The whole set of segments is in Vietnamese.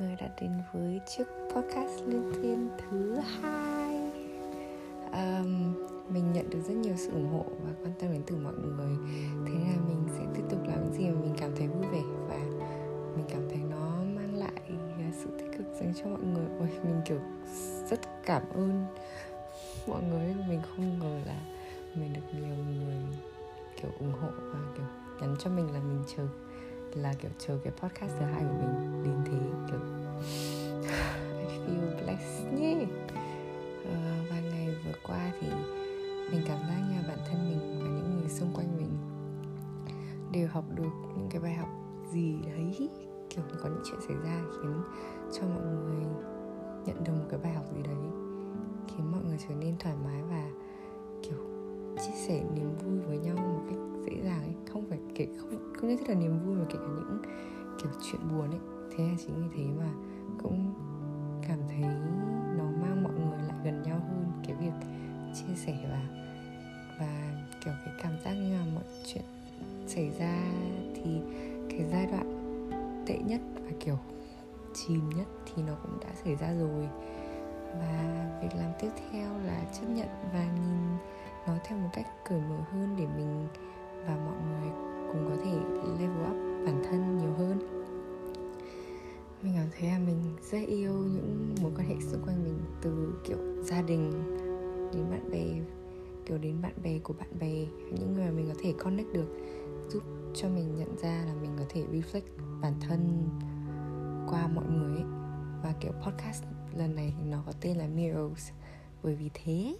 người đã đến với chiếc podcast liên thiên thứ hai. Um, mình nhận được rất nhiều sự ủng hộ và quan tâm đến từ mọi người. Thế là mình sẽ tiếp tục làm những gì mà mình cảm thấy vui vẻ và mình cảm thấy nó mang lại à, sự tích cực dành cho mọi người. Ôi mình kiểu rất cảm ơn mọi người mình không ngờ là mình được nhiều người kiểu ủng hộ và kiểu nhắn cho mình là mình chờ là kiểu chờ cái podcast thứ hai của mình đến thế kiểu I feel blessed yeah. uh, và ngày vừa qua thì mình cảm giác như bản thân mình và những người xung quanh mình đều học được những cái bài học gì đấy kiểu có những chuyện xảy ra khiến cho mọi người nhận được một cái bài học gì đấy khiến mọi người trở nên thoải mái và kiểu chia sẻ niềm vui với nhau không nhất thiết là niềm vui mà kể cả những kiểu chuyện buồn ấy. Thế là chính vì thế mà cũng cảm thấy nó mang mọi người lại gần nhau hơn. Cái việc chia sẻ và và kiểu cái cảm giác như là mọi chuyện xảy ra thì cái giai đoạn tệ nhất và kiểu chìm nhất thì nó cũng đã xảy ra rồi. Và việc làm tiếp theo là chấp nhận và nhìn nó theo một cách cởi mở hơn để mình và mọi người cùng có thể level up bản thân nhiều hơn mình cảm thấy là mình rất yêu những mối quan hệ xung quanh mình, từ kiểu gia đình, đến bạn bè, kiểu đến bạn bè của bạn bè, những người mà mình có thể connect được, giúp cho mình nhận ra là mình có thể reflect bản thân qua mọi người ấy. và kiểu podcast lần này thì nó có tên là Mirrors bởi vì thế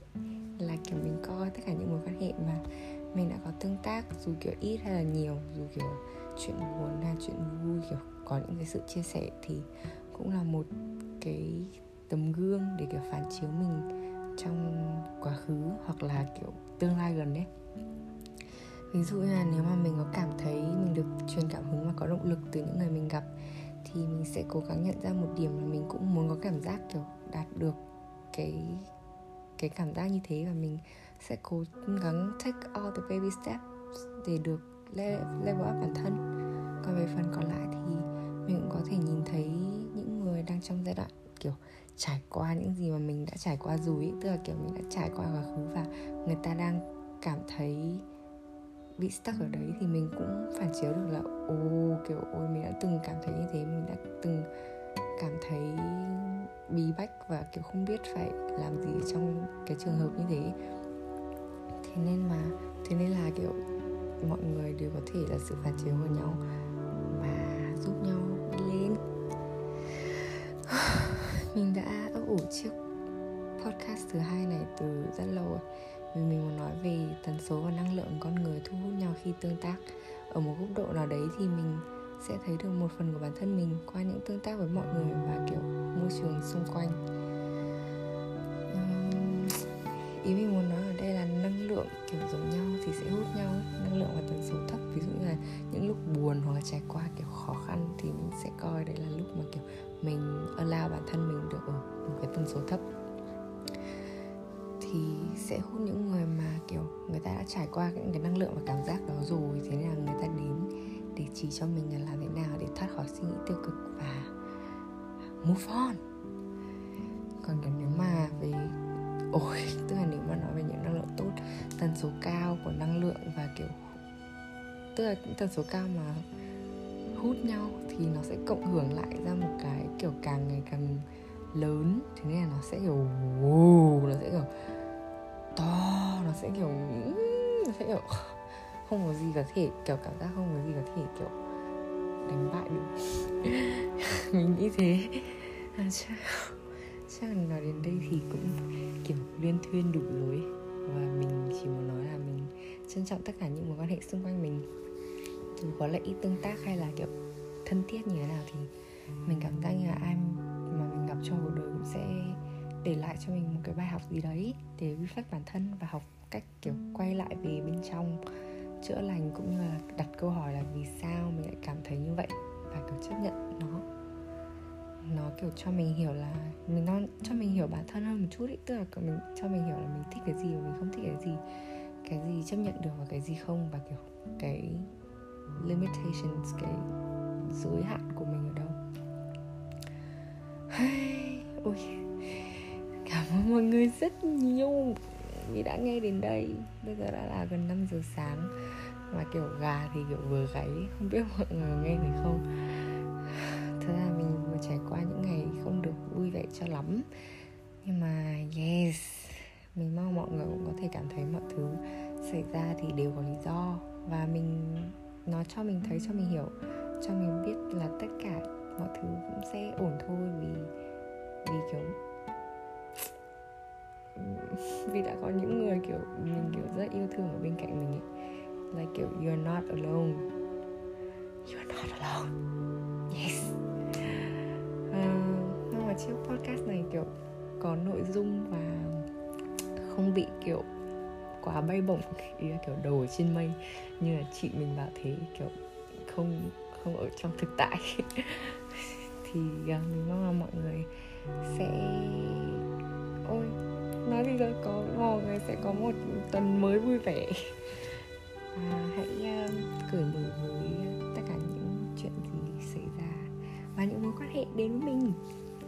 là kiểu mình coi tất cả những mối quan hệ mà mình đã có tương tác dù kiểu ít hay là nhiều, dù kiểu chuyện buồn hay chuyện vui, kiểu có những cái sự chia sẻ thì cũng là một cái tấm gương để kiểu phản chiếu mình trong quá khứ hoặc là kiểu tương lai gần đấy ví dụ như là nếu mà mình có cảm thấy mình được truyền cảm hứng và có động lực từ những người mình gặp thì mình sẽ cố gắng nhận ra một điểm là mình cũng muốn có cảm giác kiểu đạt được cái cái cảm giác như thế và mình sẽ cố gắng take all the baby steps để được level up bản thân còn về phần còn lại thì mình cũng có thể nhìn thấy những người đang trong giai đoạn, kiểu, trải qua những gì mà mình đã trải qua rồi ấy. tức là, kiểu, mình đã trải qua quá khứ và người ta đang cảm thấy bị stuck ở đấy thì mình cũng phản chiếu được là ô kiểu, ôi, mình đã từng cảm thấy như thế, mình đã từng cảm thấy bí bách và, kiểu, không biết phải làm gì trong cái trường hợp như thế thế nên mà, thế nên là, kiểu, mọi người đều có thể là sự phản chiếu của nhau và giúp nhau đi lên. Mình đã ấp ủ chiếc podcast thứ hai này từ rất lâu rồi. Vì mình muốn nói về tần số và năng lượng con người thu hút nhau khi tương tác. Ở một góc độ nào đấy thì mình sẽ thấy được một phần của bản thân mình qua những tương tác với mọi người và, kiểu, môi trường xung quanh. Ý mình muốn nói coi đấy là lúc mà, kiểu, mình allow bản thân mình được ở một cái tần số thấp. Thì sẽ hút những người mà, kiểu, người ta đã trải qua những cái năng lượng và cảm giác đó rồi, thế nên là người ta đến để chỉ cho mình là làm thế nào để thoát khỏi suy nghĩ tiêu cực và move on. Còn nếu mà về, ôi, tức là nếu mà nói về những năng lượng tốt, tần số cao của năng lượng và, kiểu, tức là những tần số cao mà hút nhau thì nó sẽ cộng hưởng lại ra một cái kiểu càng ngày càng lớn. Thế nên là nó sẽ kiểu wow, nó sẽ kiểu to nó sẽ kiểu nó sẽ kiểu không có gì có thể kiểu cảm giác không có gì có thể kiểu đánh bại được. Mình nghĩ thế. À, chắc chắc là nói đến đây thì cũng kiểu liên thuyên đủ rồi và mình chỉ muốn nói là mình trân trọng tất cả những mối quan hệ xung quanh mình dù có là ít tương tác hay là, kiểu, thân thiết như thế nào thì mình cảm giác như là ai mà mình gặp trong cuộc đời cũng sẽ để lại cho mình một cái bài học gì đấy để reflect bản thân và học cách, kiểu, quay lại về bên trong chữa lành cũng như là đặt câu hỏi là vì sao mình lại cảm thấy như vậy và, kiểu, chấp nhận nó. Nó, kiểu, cho mình hiểu là mình nó cho mình hiểu bản thân hơn một chút ý, tức là mình cho mình hiểu là mình thích cái gì và mình không thích cái gì cái gì chấp nhận được và cái gì không và, kiểu, cái limitations cái giới hạn của mình ở đâu. Ôi, cảm ơn mọi người rất nhiều vì đã nghe đến đây. Bây giờ đã là gần 5 giờ sáng mà kiểu gà thì kiểu vừa gáy, không biết mọi người nghe thấy không? Thật ra mình vừa trải qua những ngày không được vui vẻ cho lắm. Nhưng mà yes, mình mong mọi người cũng có thể cảm thấy mọi thứ xảy ra thì đều có lý do. Và mình nó cho mình thấy cho mình hiểu cho mình biết là tất cả mọi thứ cũng sẽ ổn thôi vì vì kiểu vì đã có những người kiểu mình kiểu rất yêu thương ở bên cạnh mình ấy. Like kiểu you're not alone. You're not alone. Yes. Uh, nhưng mà chiếc podcast này kiểu có nội dung và không bị kiểu quá bay bổng ý là kiểu đầu ở trên mây. Như là chị mình bảo thế kiểu không không ở trong thực tại. Thì uh, mình mong là mọi người sẽ ôi nói thì rồi có mọi người sẽ có một tuần mới vui vẻ. À, hãy uh, cởi mở với tất cả những chuyện gì xảy ra và những mối quan hệ đến với mình.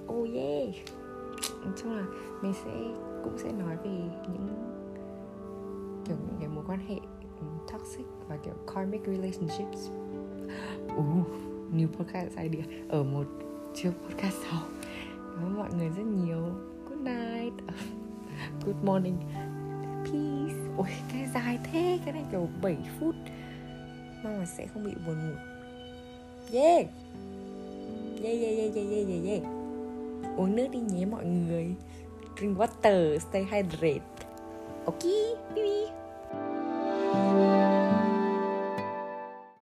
Oh yeah! Nói chung là mình sẽ cũng sẽ nói về những kiểu những cái mối quan hệ ừ, toxic và kiểu karmic relationships. Uh, new podcast idea. Ở một chiếc podcast sau. Cảm ơn mọi người rất nhiều. Good night. Good morning. Peace. Ôi cái dài thế cái này kiểu 7 phút. Mong là sẽ không bị buồn ngủ. Yeah. Yeah yeah yeah yeah yeah yeah, yeah. uống nước đi nhé mọi người. Drink water stay hydrated. おきーピピ